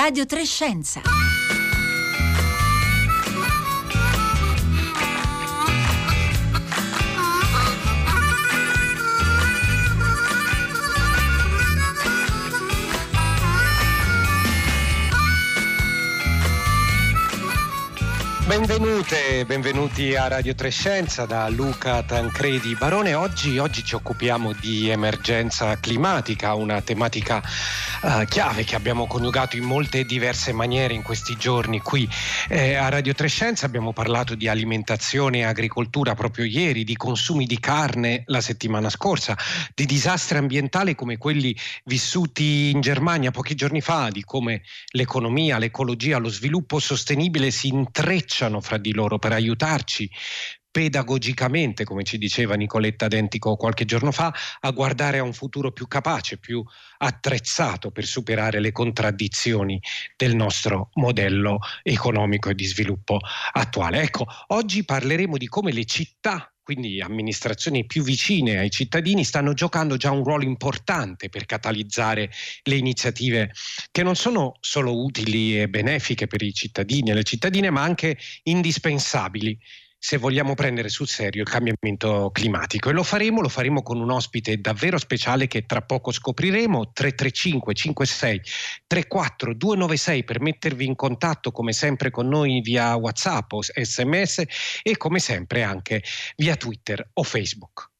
Radio Trescenza. Benvenute, benvenuti a Radio Trescenza da Luca Tancredi Barone. Oggi, oggi ci occupiamo di emergenza climatica, una tematica uh, chiave che abbiamo coniugato in molte diverse maniere in questi giorni qui eh, a Radio Trescenza. Abbiamo parlato di alimentazione e agricoltura proprio ieri, di consumi di carne la settimana scorsa, di disastri ambientali come quelli vissuti in Germania pochi giorni fa, di come l'economia, l'ecologia, lo sviluppo sostenibile si intrecciano fra di loro per aiutarci pedagogicamente, come ci diceva Nicoletta Dentico qualche giorno fa, a guardare a un futuro più capace, più attrezzato per superare le contraddizioni del nostro modello economico e di sviluppo attuale. Ecco, oggi parleremo di come le città quindi amministrazioni più vicine ai cittadini, stanno giocando già un ruolo importante per catalizzare le iniziative che non sono solo utili e benefiche per i cittadini e le cittadine, ma anche indispensabili se vogliamo prendere sul serio il cambiamento climatico e lo faremo, lo faremo con un ospite davvero speciale che tra poco scopriremo 335 56 34 296 per mettervi in contatto come sempre con noi via WhatsApp o SMS e come sempre anche via Twitter o Facebook.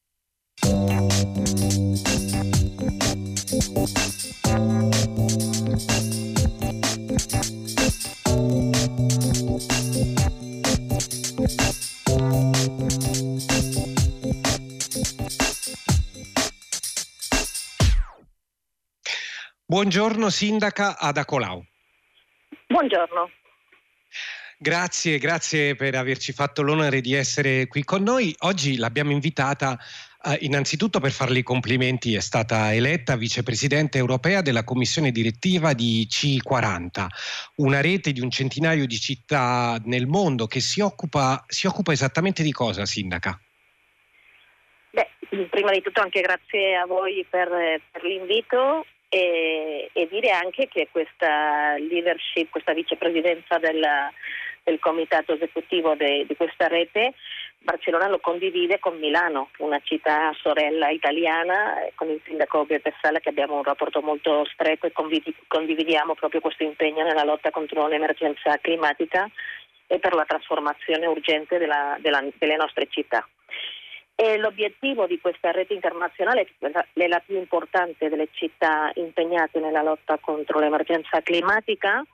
Buongiorno Sindaca Ada Colau. Buongiorno. Grazie, grazie per averci fatto l'onore di essere qui con noi. Oggi l'abbiamo invitata eh, innanzitutto per farle i complimenti, è stata eletta vicepresidente europea della commissione direttiva di C40, una rete di un centinaio di città nel mondo che si occupa, si occupa esattamente di cosa, Sindaca? Beh, prima di tutto anche grazie a voi per, per l'invito e, e, dire anche che questa leadership, questa vicepresidenza del, del comitato esecutivo de, di questa rete, Barcellona lo condivide con Milano, una città sorella italiana, con il sindaco Beppe Sala che abbiamo un rapporto molto stretto e condividiamo proprio questo impegno nella lotta contro l'emergenza climatica e per la trasformazione urgente della, della, delle nostre città. E l'obiettivo di questa rete internazionale, è la più importante delle città impegnate nella lotta contro l'emergenza climatica,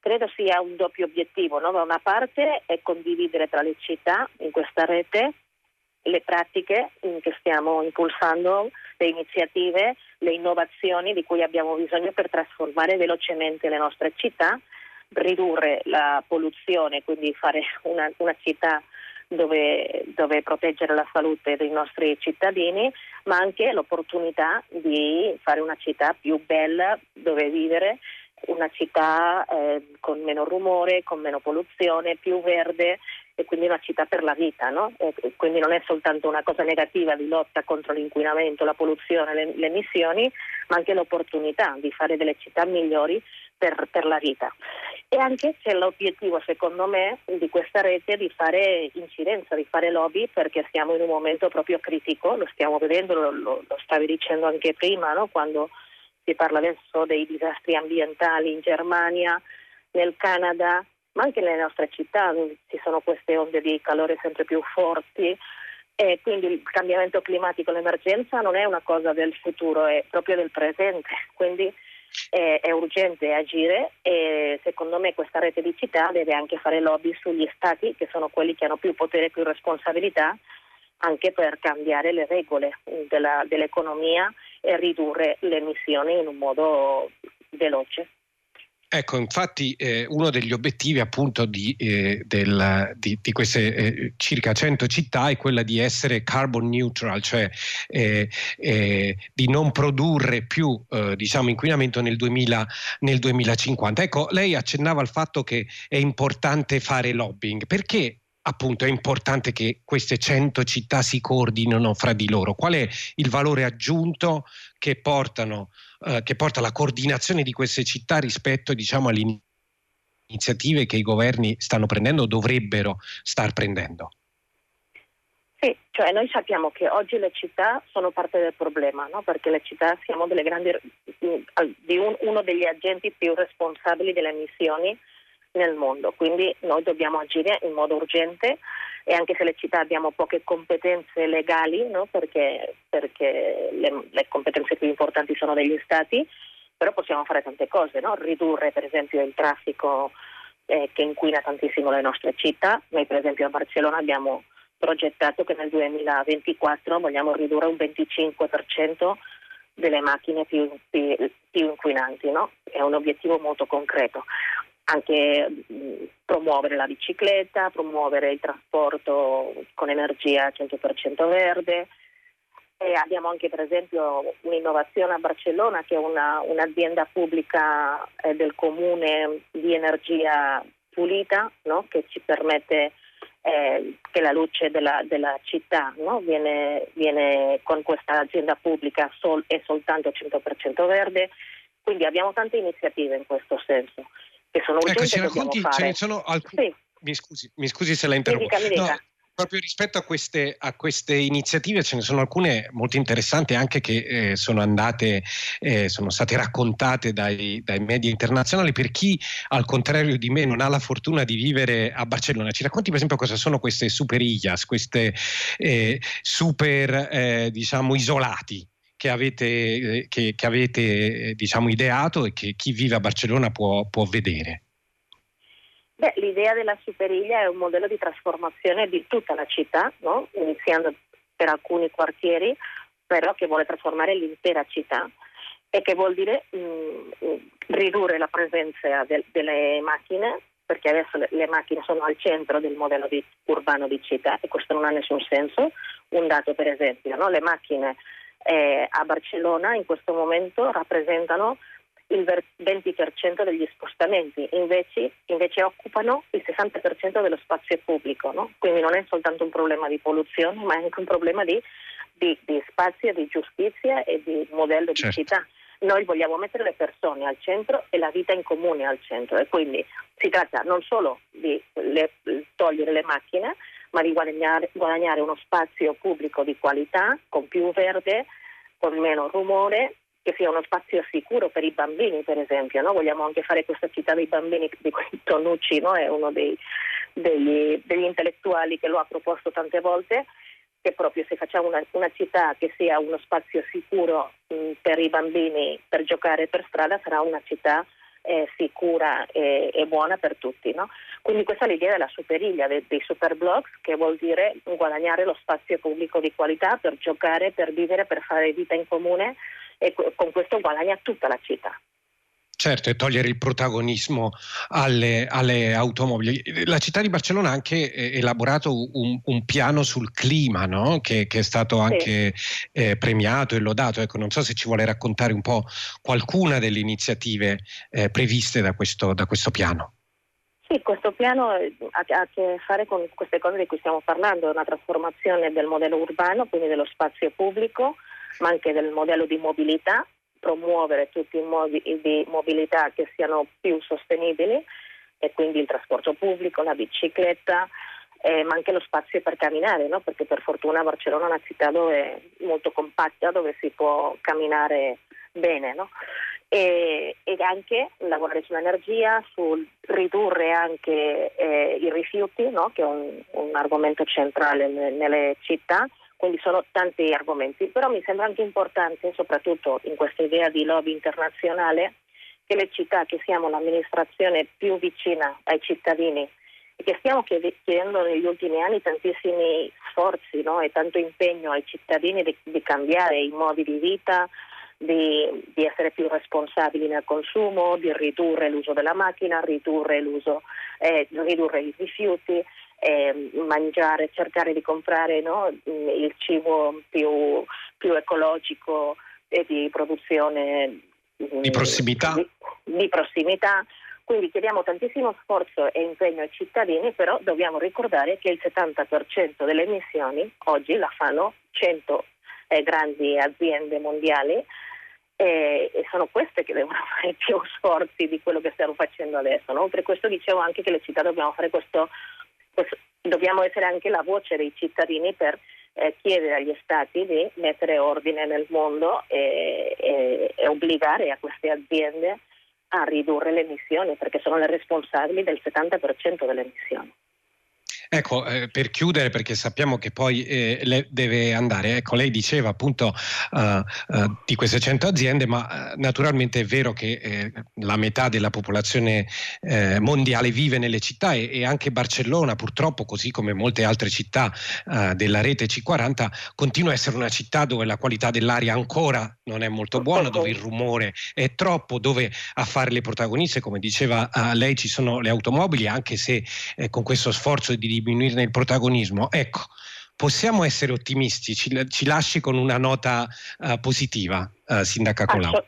credo sia un doppio obiettivo. No? Da una parte è condividere tra le città in questa rete le pratiche che stiamo impulsando, le iniziative, le innovazioni di cui abbiamo bisogno per trasformare velocemente le nostre città, ridurre la polluzione, quindi fare una, una città dove, dove, proteggere la salute dei nostri cittadini, ma anche l'opportunità di fare una città più bella dove vivere, una città eh, con meno rumore, con meno polluzione, più verde e quindi una città per la vita. No? quindi non è soltanto una cosa negativa di lotta contro l'inquinamento, la polluzione, le, le emissioni, ma anche l'opportunità di fare delle città migliori per, per la vita. E anche c'è l'obiettivo, secondo me, di questa rete di fare incidenza, di fare lobby, perché siamo in un momento proprio critico, lo stiamo vedendo, lo, lo, lo stavi dicendo anche prima, no? quando si parla adesso dei disastri ambientali in Germania, nel Canada, ma anche nelle nostre città dove ci sono queste onde di calore sempre più forti. E quindi il cambiamento climatico, l'emergenza non è una cosa del futuro, è proprio del presente. Quindi è, è, urgente agire e secondo me questa rete di città deve anche fare lobby sugli stati che sono quelli che hanno più potere e più responsabilità anche per cambiare le regole della, dell'economia e ridurre le emissioni in un modo veloce. Ecco, infatti eh, uno degli obiettivi appunto di, eh, del, di, di queste eh, circa 100 città è quella di essere carbon neutral, cioè eh, eh, di non produrre più eh, diciamo, inquinamento nel, 2000, nel 2050. Ecco, lei accennava al fatto che è importante fare lobbying. Perché appunto è importante che queste 100 città si coordinino fra di loro? Qual è il valore aggiunto che, portano, eh, che porta la coordinazione di queste città rispetto diciamo, alle iniziative che i governi stanno prendendo o dovrebbero star prendendo? Sì, cioè noi sappiamo che oggi le città sono parte del problema, no? perché le città siamo grandi, di un, uno degli agenti più responsabili delle emissioni nel mondo, quindi noi dobbiamo agire in modo urgente e anche se le città abbiamo poche competenze legali, no? perché, perché le, le, competenze più importanti sono degli stati, però possiamo fare tante cose, no? ridurre per esempio il traffico eh, che inquina tantissimo le nostre città, noi per esempio a Barcellona abbiamo progettato che nel 2024 vogliamo ridurre un 25% delle macchine più, più, più inquinanti, no? è un obiettivo molto concreto. Anche promuovere la bicicletta, promuovere il trasporto con energia 100% verde. E abbiamo anche per esempio un'innovazione a Barcellona che è una, un'azienda pubblica eh, del comune di energia pulita no? che ci permette eh, che la luce della, della città no? viene, viene, con questa azienda pubblica sol, è soltanto 100% verde, quindi abbiamo tante iniziative in questo senso che sono urgenti ecco, ce, racconti, ce ne sono alcune. Sì. Mi, scusi, mi scusi se la interrompo. Mi dica, mi dica. No, proprio rispetto a queste, a queste, iniziative ce ne sono alcune molto interessanti anche che eh, sono andate, eh, sono state raccontate dai, dai, media internazionali per chi al contrario di me non ha la fortuna di vivere a Barcellona. Ci racconti per esempio cosa sono queste super illas, queste eh, super eh, diciamo isolati che avete, eh, che, che avete eh, diciamo ideato e che chi vive a Barcellona può, può vedere? Beh, l'idea della superiglia è un modello di trasformazione di tutta la città, no? iniziando per alcuni quartieri, però che vuole trasformare l'intera città e che vuol dire mh, mm, ridurre la presenza de- delle macchine, perché adesso le-, le, macchine sono al centro del modello di- urbano di città e questo non ha nessun senso. Un dato per esempio, no? le macchine eh, a Barcellona in questo momento rappresentano il 20% degli spostamenti, invece, invece, occupano il 60% dello spazio pubblico, no? quindi non è soltanto un problema di polluzione, ma è anche un problema di, di, di spazio, di giustizia e di modello certo. di città. Noi vogliamo mettere le persone al centro e la vita in comune al centro e quindi si tratta non solo di le, togliere le macchine, ma di guadagnare, guadagnare uno spazio pubblico di qualità, con più verde, con meno rumore che sia uno spazio sicuro per i bambini, per esempio. No? Vogliamo anche fare questa città dei bambini di cui Tonucci no? è uno dei, degli, degli, intellettuali che lo ha proposto tante volte, che proprio se facciamo una, una città che sia uno spazio sicuro mh, per i bambini per giocare per strada, sarà una città eh, sicura e, e, buona per tutti. No? Quindi questa è l'idea della superiglia, dei, dei superblocks, che vuol dire guadagnare lo spazio pubblico di qualità per giocare, per vivere, per fare vita in comune e con questo guadagna tutta la città. Certo, e togliere il protagonismo alle, alle, automobili. La città di Barcellona ha anche eh, elaborato un, un piano sul clima, no? che, che, è stato anche sì. eh, premiato e lodato. Ecco, non so se ci vuole raccontare un po' qualcuna delle iniziative eh, previste da questo, da questo, piano. Sì, questo piano ha, ha a che fare con queste cose di cui stiamo parlando, una trasformazione del modello urbano, quindi dello spazio pubblico, ma anche del modello di mobilità, promuovere tutti i modi di mobilità che siano più sostenibili e quindi il trasporto pubblico, la bicicletta, eh, ma anche lo spazio per camminare, no? perché per fortuna Barcellona è una città dove, molto compatta dove si può camminare bene. No? E, e, anche lavorare sull'energia, sul ridurre anche eh, i rifiuti, no? che è un, un argomento centrale nelle città, quindi sono tanti argomenti, però mi sembra anche importante, soprattutto in questa idea di lobby internazionale, che le città, che siamo l'amministrazione più vicina ai cittadini e che stiamo chiedendo negli ultimi anni tantissimi sforzi no? e tanto impegno ai cittadini di, di cambiare i modi di vita, di, di, essere più responsabili nel consumo, di ridurre l'uso della macchina, ridurre, eh, ridurre i rifiuti eh, mangiare, cercare di comprare no, il cibo più, più, ecologico e di produzione di prossimità. Di, di prossimità Quindi chiediamo tantissimo sforzo e impegno ai cittadini, però dobbiamo ricordare che il 70% delle emissioni oggi la fanno 100 eh, grandi aziende mondiali e, e, sono queste che devono fare più sforzi di quello che stiamo facendo adesso. No? Per questo dicevo anche che le città dobbiamo fare questo, questo dobbiamo essere anche la voce dei cittadini per eh, chiedere agli stati di mettere ordine nel mondo e, e, e obbligare a queste aziende a ridurre le emissioni perché sono le responsabili del 70% delle emissioni. Ecco, eh, per chiudere, perché sappiamo che poi eh, deve andare, ecco, lei diceva appunto uh, uh, di queste 100 aziende, ma uh, naturalmente è vero che eh, la metà della popolazione eh, mondiale vive nelle città e, e, anche Barcellona, purtroppo, così come molte altre città della rete C40, continua a essere una città dove la qualità dell'aria ancora non è molto buona, dove il rumore è troppo, dove a fare le protagoniste, come diceva lei, ci sono le automobili, anche se con questo sforzo di diminuirne il protagonismo. Ecco, possiamo essere ottimisti, ci, ci lasci con una nota uh, positiva, uh, Sindaca Colau. Ass-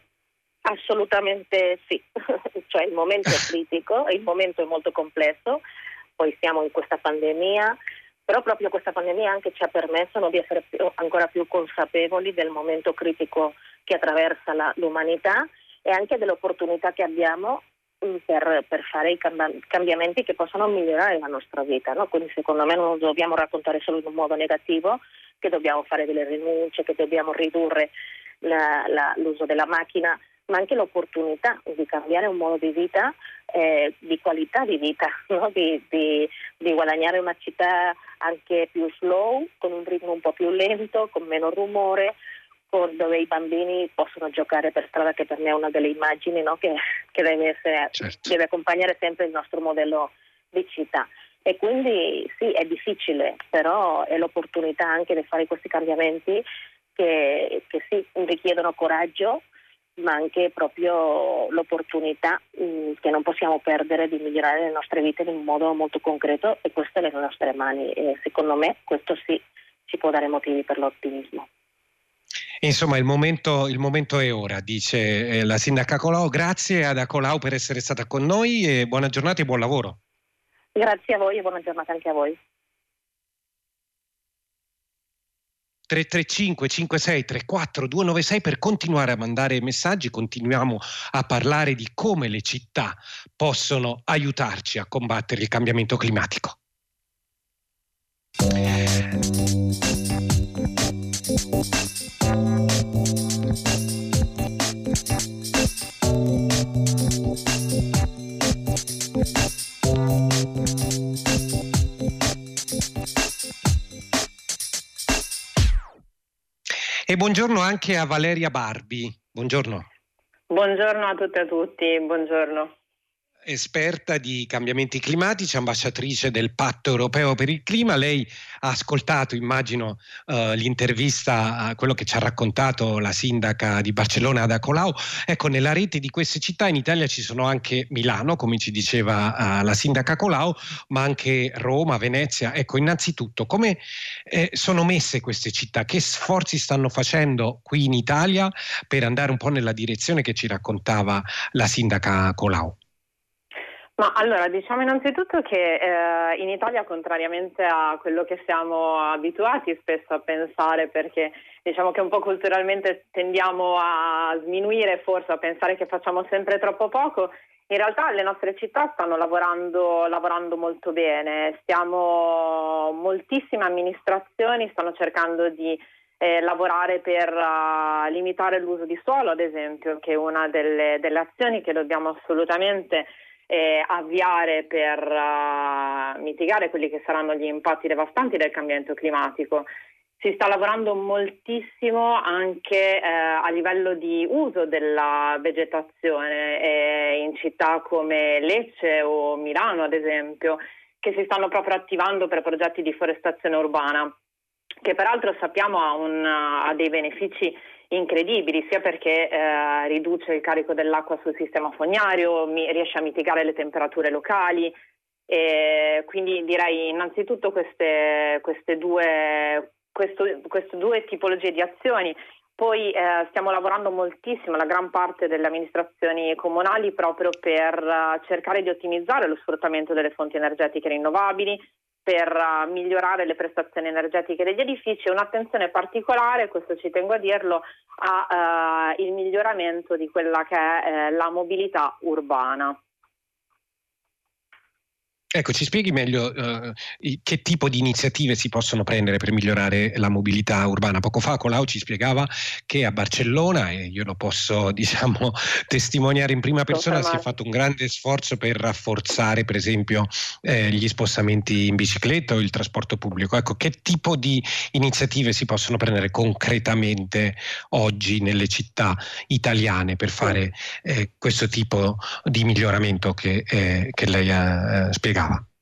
assolutamente sì, cioè il momento è critico, il momento è molto complesso, poi siamo in questa pandemia, però proprio questa pandemia anche ci ha permesso no, di essere più, ancora più consapevoli del momento critico che attraversa la, l'umanità e anche dell'opportunità che abbiamo per, per, fare i cambiamenti che possono migliorare la nostra vita. No? Quindi secondo me non dobbiamo raccontare solo in un modo negativo, che dobbiamo fare delle rinunce, che dobbiamo ridurre la, la, l'uso della macchina, ma anche l'opportunità di cambiare un modo di vita, eh, di qualità di vita, no? di, di, di guadagnare una città anche più slow, con un ritmo un po' più lento, con meno rumore dove i bambini possono giocare per strada, che per me è una delle immagini no? che, che deve, essere, certo. deve accompagnare sempre il nostro modello di città. E quindi sì, è difficile, però è l'opportunità anche di fare questi cambiamenti che, che sì, richiedono coraggio, ma anche proprio l'opportunità mh, mm, che non possiamo perdere di migliorare le nostre vite in un modo molto concreto e questo è nelle nostre mani. E secondo me questo sì ci può dare motivi per l'ottimismo. Insomma, il momento, il momento è ora, dice eh, la sindaca Colau. Grazie ad Acolau per essere stata con noi e buona giornata e buon lavoro. Grazie a voi e buona giornata anche a voi. 335 56 34 296 per continuare a mandare messaggi, continuiamo a parlare di come le città possono aiutarci a combattere il cambiamento climatico. E buongiorno anche a Valeria Barbi. Buongiorno. Buongiorno a tutte e a tutti, buongiorno esperta di cambiamenti climatici, ambasciatrice del Patto Europeo per il Clima. Lei ha ascoltato, immagino, uh, l'intervista a quello che ci ha raccontato la sindaca di Barcellona, Ada Colau. Ecco, nella rete di queste città in Italia ci sono anche Milano, come ci diceva uh, la sindaca Colau, ma anche Roma, Venezia. Ecco, innanzitutto, come eh, sono messe queste città? Che sforzi stanno facendo qui in Italia per andare un po' nella direzione che ci raccontava la sindaca Colau? Ma allora diciamo innanzitutto che eh, in Italia, contrariamente a quello che siamo abituati spesso a pensare, perché diciamo che un po' culturalmente tendiamo a sminuire, forse a pensare che facciamo sempre troppo poco, in realtà le nostre città stanno lavorando, lavorando molto bene, Stiamo, moltissime amministrazioni stanno cercando di eh, lavorare per uh, limitare l'uso di suolo, ad esempio, che è una delle, delle azioni che dobbiamo assolutamente eh, avviare per uh, mitigare quelli che saranno gli impatti devastanti del cambiamento climatico. Si sta lavorando moltissimo anche eh, a livello di uso della vegetazione eh, in città come Lecce o Milano, ad esempio, che si stanno proprio attivando per progetti di forestazione urbana, che peraltro sappiamo ha, un, ha dei benefici incredibili, sia perché eh, riduce il carico dell'acqua sul sistema fognario, mi, riesce a mitigare le temperature locali. E quindi direi innanzitutto queste, queste, due, questo, queste due tipologie di azioni Poi eh, stiamo lavorando moltissimo, la gran parte delle amministrazioni comunali, proprio per uh, cercare di ottimizzare lo sfruttamento delle fonti energetiche rinnovabili, per uh, migliorare le prestazioni energetiche degli edifici e un'attenzione particolare, questo ci tengo a dirlo, al uh, miglioramento di quella che è la mobilità urbana. Ecco, ci spieghi meglio uh, che tipo di iniziative si possono prendere per migliorare la mobilità urbana. Poco fa Colau ci spiegava che a Barcellona, e io lo posso diciamo, testimoniare in prima persona, si è fatto un grande sforzo per rafforzare per esempio eh, gli spostamenti in bicicletta o il trasporto pubblico. Ecco, che tipo di iniziative si possono prendere concretamente oggi nelle città italiane per fare eh, questo tipo di miglioramento che, eh, che lei ha eh, spiegato?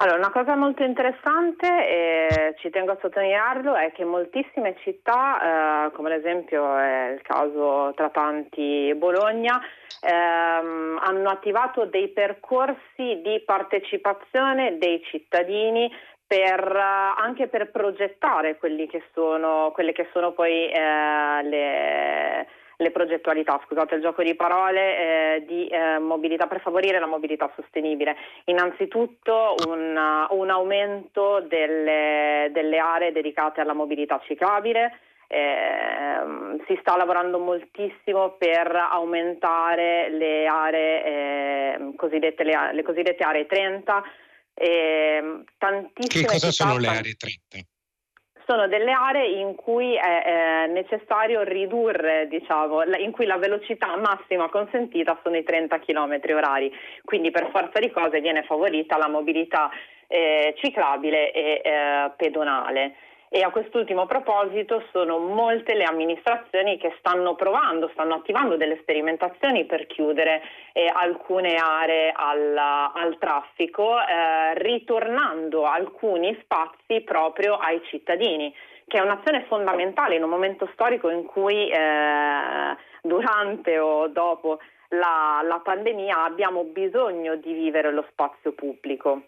Allora, una cosa molto interessante, e ci tengo a sottolinearlo, è che moltissime città, eh, come ad esempio è il caso tra tanti Bologna, ehm, hanno attivato dei percorsi di partecipazione dei cittadini per, anche per progettare che sono, quelle che sono poi eh, le le progettualità, scusate il gioco di parole, eh, di eh, mobilità per favorire la mobilità sostenibile. Innanzitutto un, un aumento delle, delle, aree dedicate alla mobilità ciclabile. Eh, si sta lavorando moltissimo per aumentare le aree eh, cosiddette, le, le, cosiddette aree 30. Eh, che cosa sono le aree 30? Sono delle aree in cui è, è necessario ridurre, diciamo, in cui la velocità massima consentita sono i 30 km orari, quindi per forza di cose viene favorita la mobilità eh, ciclabile e eh, pedonale. E a quest'ultimo proposito sono molte le amministrazioni che stanno provando, stanno attivando delle sperimentazioni per chiudere eh, alcune aree al, al traffico, eh, ritornando alcuni spazi proprio ai cittadini, che è un'azione fondamentale in un momento storico in cui eh, durante o dopo la, la pandemia abbiamo bisogno di vivere lo spazio pubblico.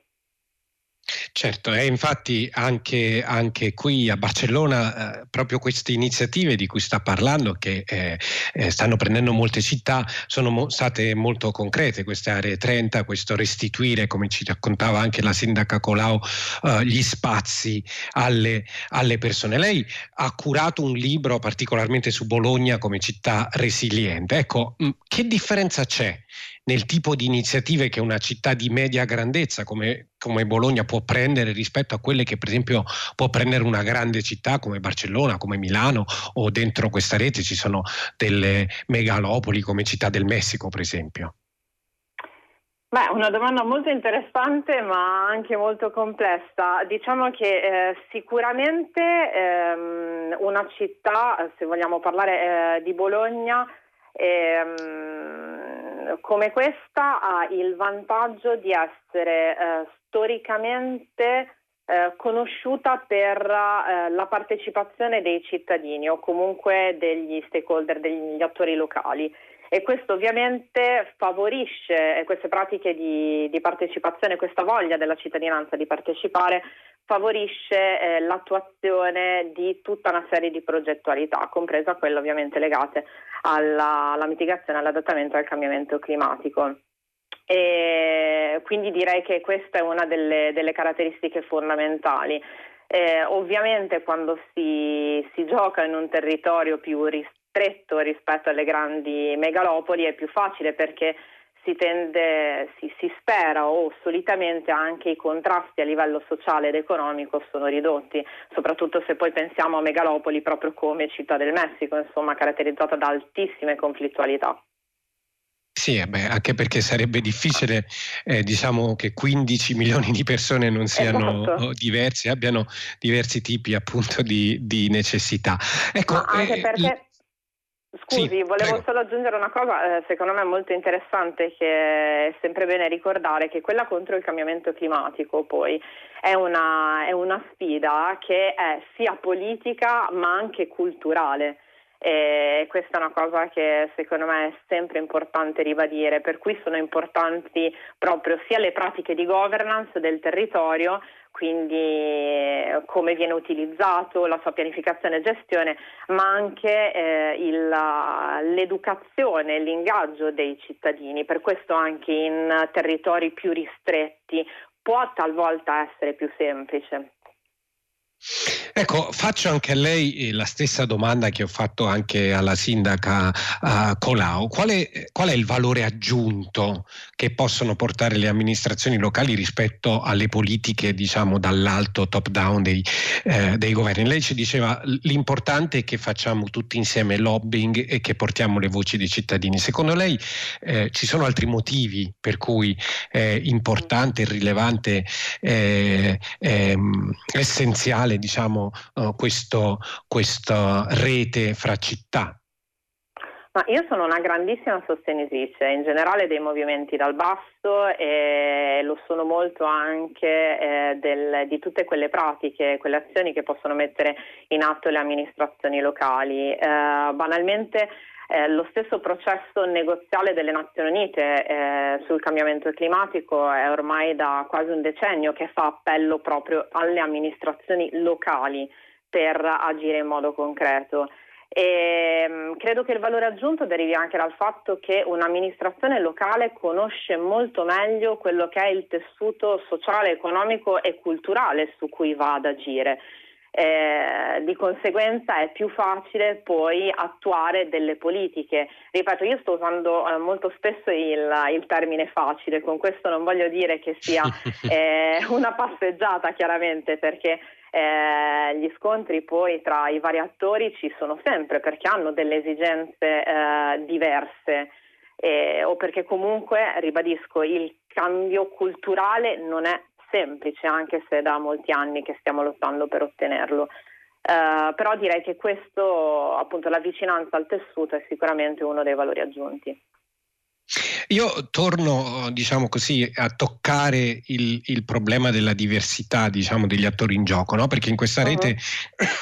Certo, e infatti anche, anche, qui a Barcellona eh, proprio queste iniziative di cui sta parlando, che eh, eh, stanno prendendo molte città, sono mo- state molto concrete, queste aree 30, questo restituire, come ci raccontava anche la sindaca Colau, eh, gli spazi alle, alle persone. Lei ha curato un libro particolarmente su Bologna come città resiliente. Ecco, mh, che differenza c'è nel tipo di iniziative che una città di media grandezza come, come, Bologna può prendere rispetto a quelle che per esempio può prendere una grande città come Barcellona, come Milano o dentro questa rete ci sono delle megalopoli come Città del Messico per esempio. Beh, una domanda molto interessante ma anche molto complessa. Diciamo che eh, sicuramente ehm, una città, se vogliamo parlare eh, di Bologna, ehm, come questa ha il vantaggio di essere eh, storicamente eh, conosciuta per eh, la partecipazione dei cittadini o comunque degli stakeholder, degli attori locali. E questo ovviamente favorisce queste pratiche di, di, partecipazione, questa voglia della cittadinanza di partecipare, favorisce eh, l'attuazione di tutta una serie di progettualità, compresa quelle ovviamente legate alla, alla mitigazione, all'adattamento al cambiamento climatico. E quindi direi che questa è una delle, delle caratteristiche fondamentali. Eh, ovviamente quando si, si, gioca in un territorio più ristretto, stretto rispetto alle grandi megalopoli è più facile perché si tende, si, si, spera o solitamente anche i contrasti a livello sociale ed economico sono ridotti, soprattutto se poi pensiamo a megalopoli proprio come Città del Messico, insomma caratterizzata da altissime conflittualità. Sì, eh beh, anche perché sarebbe difficile eh, diciamo che 15 milioni di persone non siano esatto. diverse, abbiano diversi tipi appunto di, di necessità. Ecco, Ma anche eh, perché Scusi, sì, volevo prego. solo aggiungere una cosa, eh, secondo me molto interessante, che è sempre bene ricordare che quella contro il cambiamento climatico poi è una, è una sfida che è sia politica ma anche culturale. E questa è una cosa che secondo me è sempre importante ribadire, per cui sono importanti proprio sia le pratiche di governance del territorio, quindi eh, come viene utilizzato, la sua pianificazione e gestione, ma anche eh, il, l'educazione, l'ingaggio dei cittadini. Per questo anche in territori più ristretti può talvolta essere più semplice. Ecco, faccio anche a lei eh, la stessa domanda che ho fatto anche alla sindaca uh, Colau. Qual è, qual è, il valore aggiunto che possono portare le amministrazioni locali rispetto alle politiche, diciamo, dall'alto, top down dei, eh, dei governi? Lei ci diceva l'importante è che facciamo tutti insieme lobbying e che portiamo le voci dei cittadini. Secondo lei eh, ci sono altri motivi per cui è importante, rilevante, eh, ehm, essenziale realizzare diciamo, uh, questo, questa rete fra città? Ma io sono una grandissima sostenitrice in generale dei movimenti dal basso e lo sono molto anche eh, del, di tutte quelle pratiche, quelle azioni che possono mettere in atto le amministrazioni locali. Eh, banalmente eh, lo stesso processo negoziale delle Nazioni Unite eh, sul cambiamento climatico è ormai da quasi un decennio che fa appello proprio alle amministrazioni locali per agire in modo concreto. E, mh, credo che il valore aggiunto derivi anche dal fatto che un'amministrazione locale conosce molto meglio quello che è il tessuto sociale, economico e culturale su cui va ad agire eh, di conseguenza è più facile poi attuare delle politiche. Ripeto, io sto usando eh, molto spesso il, il, termine facile, con questo non voglio dire che sia eh, una passeggiata chiaramente perché eh, gli scontri poi tra i vari attori ci sono sempre perché hanno delle esigenze eh, diverse. Eh, o perché comunque, ribadisco, il cambio culturale non è semplice, anche se da molti anni che stiamo lottando per ottenerlo. Uh, però direi che questo, appunto, la vicinanza al tessuto è sicuramente uno dei valori aggiunti. Io torno, diciamo così, a toccare il, il problema della diversità, diciamo, degli attori in gioco, no? perché in questa rete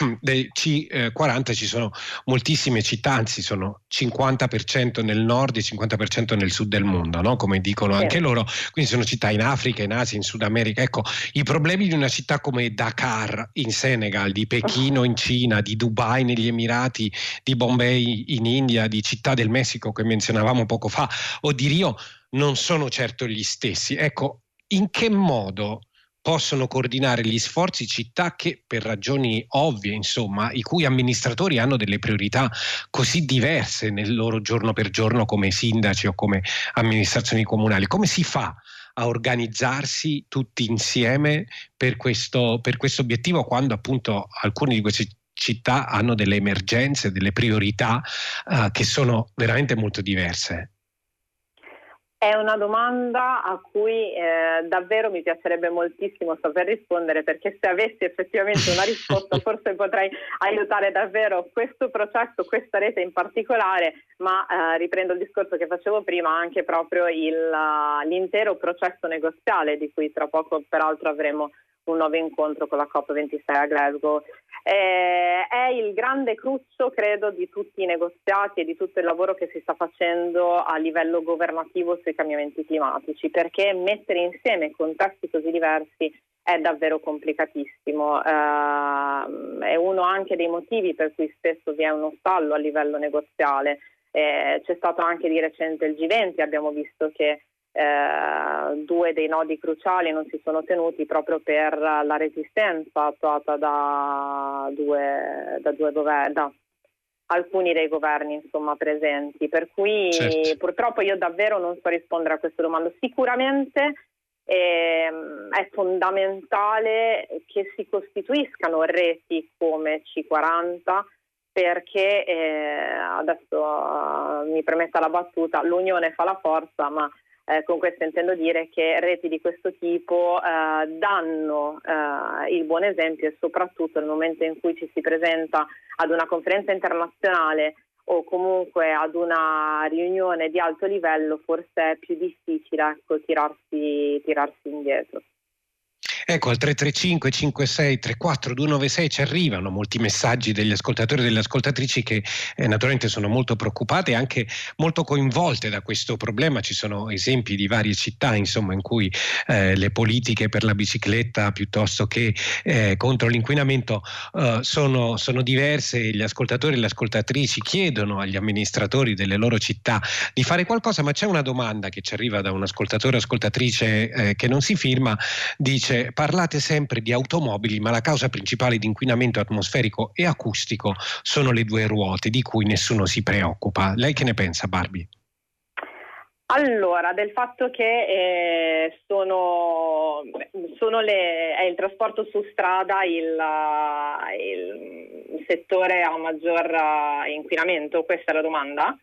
uh-huh. del C40 ci sono moltissime città, anzi sono 50% nel nord e 50% nel sud del mondo, no? come dicono sì. anche loro, quindi sono città in Africa, in Asia, in Sud America. Ecco, i problemi di una città come Dakar in Senegal, di Pechino in Cina, di Dubai negli Emirati, di Bombay in India, di Città del Messico che menzionavamo poco fa, o di Rio non sono certo gli stessi. Ecco, in che modo possono coordinare gli sforzi città che per ragioni ovvie, insomma, i cui amministratori hanno delle priorità così diverse nel loro giorno per giorno come sindaci o come amministrazioni comunali. Come si fa a organizzarsi tutti insieme per questo, per questo obiettivo quando appunto alcuni di questi città hanno delle emergenze, delle priorità uh, che sono veramente molto diverse? È una domanda a cui eh, davvero mi piacerebbe moltissimo saper rispondere perché se avessi effettivamente una risposta forse potrei aiutare davvero questo processo, questa rete in particolare, ma eh, riprendo il discorso che facevo prima, anche proprio il, l'intero processo negoziale di cui tra poco peraltro avremo un nuovo incontro con la COP26 a Glasgow. Eh, è il grande cruccio, credo, di tutti i negoziati e di tutto il lavoro che si sta facendo a livello governativo sui cambiamenti climatici, perché mettere insieme contesti così diversi è davvero complicatissimo. Eh, è uno anche dei motivi per cui spesso vi è uno stallo a livello negoziale. Eh, c'è stato anche di recente il G20, abbiamo visto che eh, due dei nodi cruciali non si sono tenuti proprio per la resistenza attuata da, due, da, due governi, da alcuni dei governi insomma, presenti. Per cui certo. purtroppo io davvero non so rispondere a questa domanda. Sicuramente eh, è fondamentale che si costituiscano reti come C40 perché eh, adesso uh, mi permetta la battuta, l'unione fa la forza, ma eh, con questo intendo dire che reti di questo tipo eh, danno eh, il buon esempio e soprattutto nel momento in cui ci si presenta ad una conferenza internazionale o comunque ad una riunione di alto livello forse è più difficile ecco, tirarsi, tirarsi indietro. Ecco, al 335 56 34 296 ci arrivano molti messaggi degli ascoltatori e delle ascoltatrici che eh, naturalmente sono molto preoccupate e anche molto coinvolte da questo problema. Ci sono esempi di varie città, insomma, in cui eh, le politiche per la bicicletta piuttosto che eh, contro l'inquinamento eh, sono, sono diverse e gli ascoltatori e le ascoltatrici chiedono agli amministratori delle loro città di fare qualcosa, ma c'è una domanda che ci arriva da un ascoltatore o ascoltatrice eh, che non si firma, dice parlate sempre di automobili, ma la causa principale di inquinamento atmosferico e acustico sono le due ruote di cui nessuno si preoccupa. Lei che ne pensa, Barbie? Allora, del fatto che eh, sono, sono le, è il trasporto su strada il, il settore a maggior inquinamento, questa è la domanda?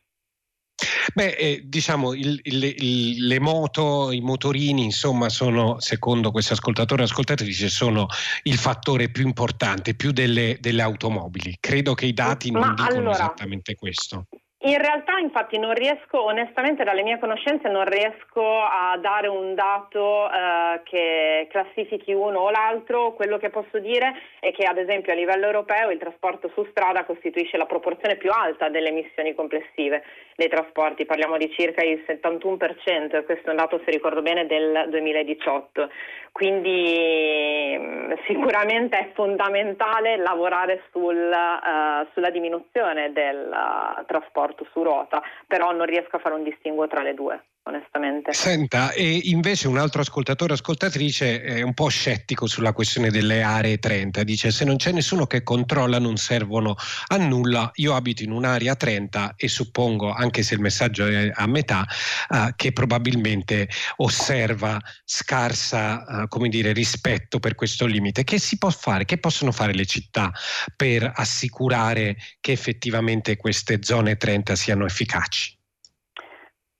Beh, eh, diciamo, il, il, il, le moto, i motorini, insomma, sono, secondo questo ascoltatore e ascoltatrice, sono il fattore più importante, più delle, delle automobili. Credo che i dati non Ma dicono allora, esattamente questo. In realtà infatti non riesco, onestamente dalle mie conoscenze non riesco a dare un dato eh, che classifichi uno o l'altro, quello che posso dire è che ad esempio a livello europeo il trasporto su strada costituisce la proporzione più alta delle emissioni complessive dei trasporti, parliamo di circa il 71%, questo è un dato se ricordo bene del 2018, quindi mm, sicuramente è fondamentale lavorare sul, uh, sulla diminuzione del uh, trasporto su ruota, però non riesco a fare un distinguo tra le due onestamente. Senta, e invece un altro ascoltatore o ascoltatrice è un po' scettico sulla questione delle aree 30, dice se non c'è nessuno che controlla non servono a nulla, io abito in un'area 30 e suppongo, anche se il messaggio è a metà, uh, che probabilmente osserva scarsa, uh, come dire, rispetto per questo limite. Che si può fare? Che possono fare le città per assicurare che effettivamente queste zone 30 siano efficaci?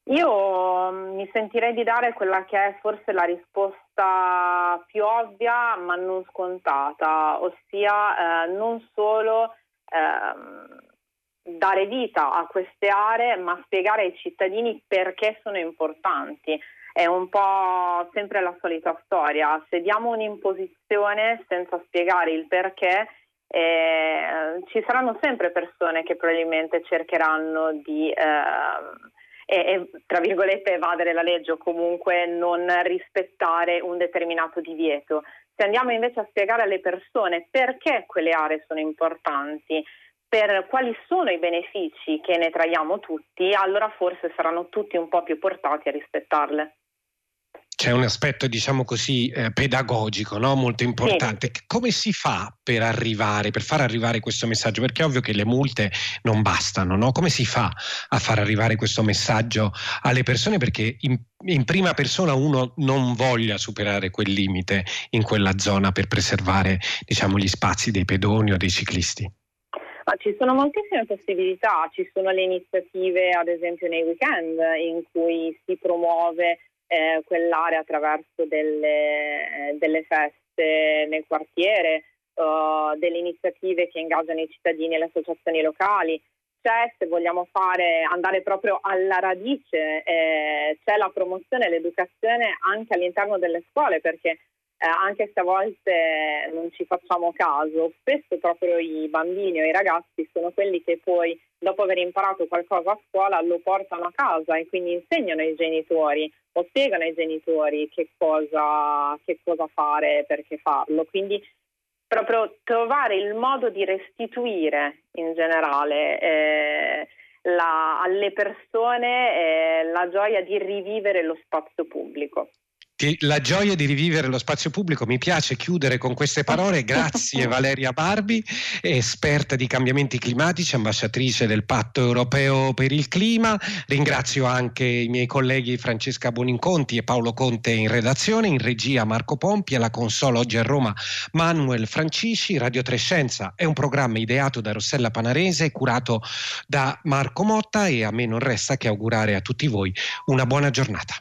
Io mi sentirei di dare quella che è forse la risposta più ovvia ma non scontata, ossia eh, non solo eh, dare vita a queste aree ma spiegare ai cittadini perché sono importanti. È un po' sempre la solita storia, se diamo un'imposizione senza spiegare il perché eh, ci saranno sempre persone che probabilmente cercheranno di eh, e, e, tra virgolette evadere la legge o comunque non rispettare un determinato divieto. Se andiamo invece a spiegare alle persone perché quelle aree sono importanti, per quali sono i benefici che ne traiamo tutti, allora forse saranno tutti un po' più portati a rispettarle c'è un aspetto, diciamo così, eh, pedagogico, no? molto importante. Sì. Come si fa per arrivare, per far arrivare questo messaggio? Perché è ovvio che le multe non bastano, no? Come si fa a far arrivare questo messaggio alle persone? Perché in, in prima persona uno non voglia superare quel limite in quella zona per preservare, diciamo, gli spazi dei pedoni o dei ciclisti. Ma ci sono moltissime possibilità, ci sono le iniziative ad esempio nei weekend in cui si promuove eh, quell'area attraverso delle, delle, feste nel quartiere, uh, delle iniziative che ingaggiano i cittadini e le associazioni locali. C'è, se vogliamo fare, andare proprio alla radice, eh, c'è la promozione e l'educazione anche all'interno delle scuole, perché eh, anche se a volte non ci facciamo caso, spesso proprio i bambini o i ragazzi sono quelli che poi, dopo aver imparato qualcosa a scuola, lo portano a casa e quindi insegnano ai genitori o spiegano ai genitori che cosa, che cosa fare, perché farlo. Quindi proprio trovare il modo di restituire in generale eh, la, alle persone eh, la gioia di rivivere lo spazio pubblico la gioia di rivivere lo spazio pubblico. Mi piace chiudere con queste parole. Grazie Valeria Barbi, esperta di cambiamenti climatici, ambasciatrice del Patto Europeo per il Clima. Ringrazio anche i miei colleghi Francesca Boninconti e Paolo Conte in redazione, in regia Marco Pompi, alla console oggi a Roma Manuel Francisci. Radio Trescenza è un programma ideato da Rossella Panarese, curato da Marco Motta e a me non resta che augurare a tutti voi una buona giornata.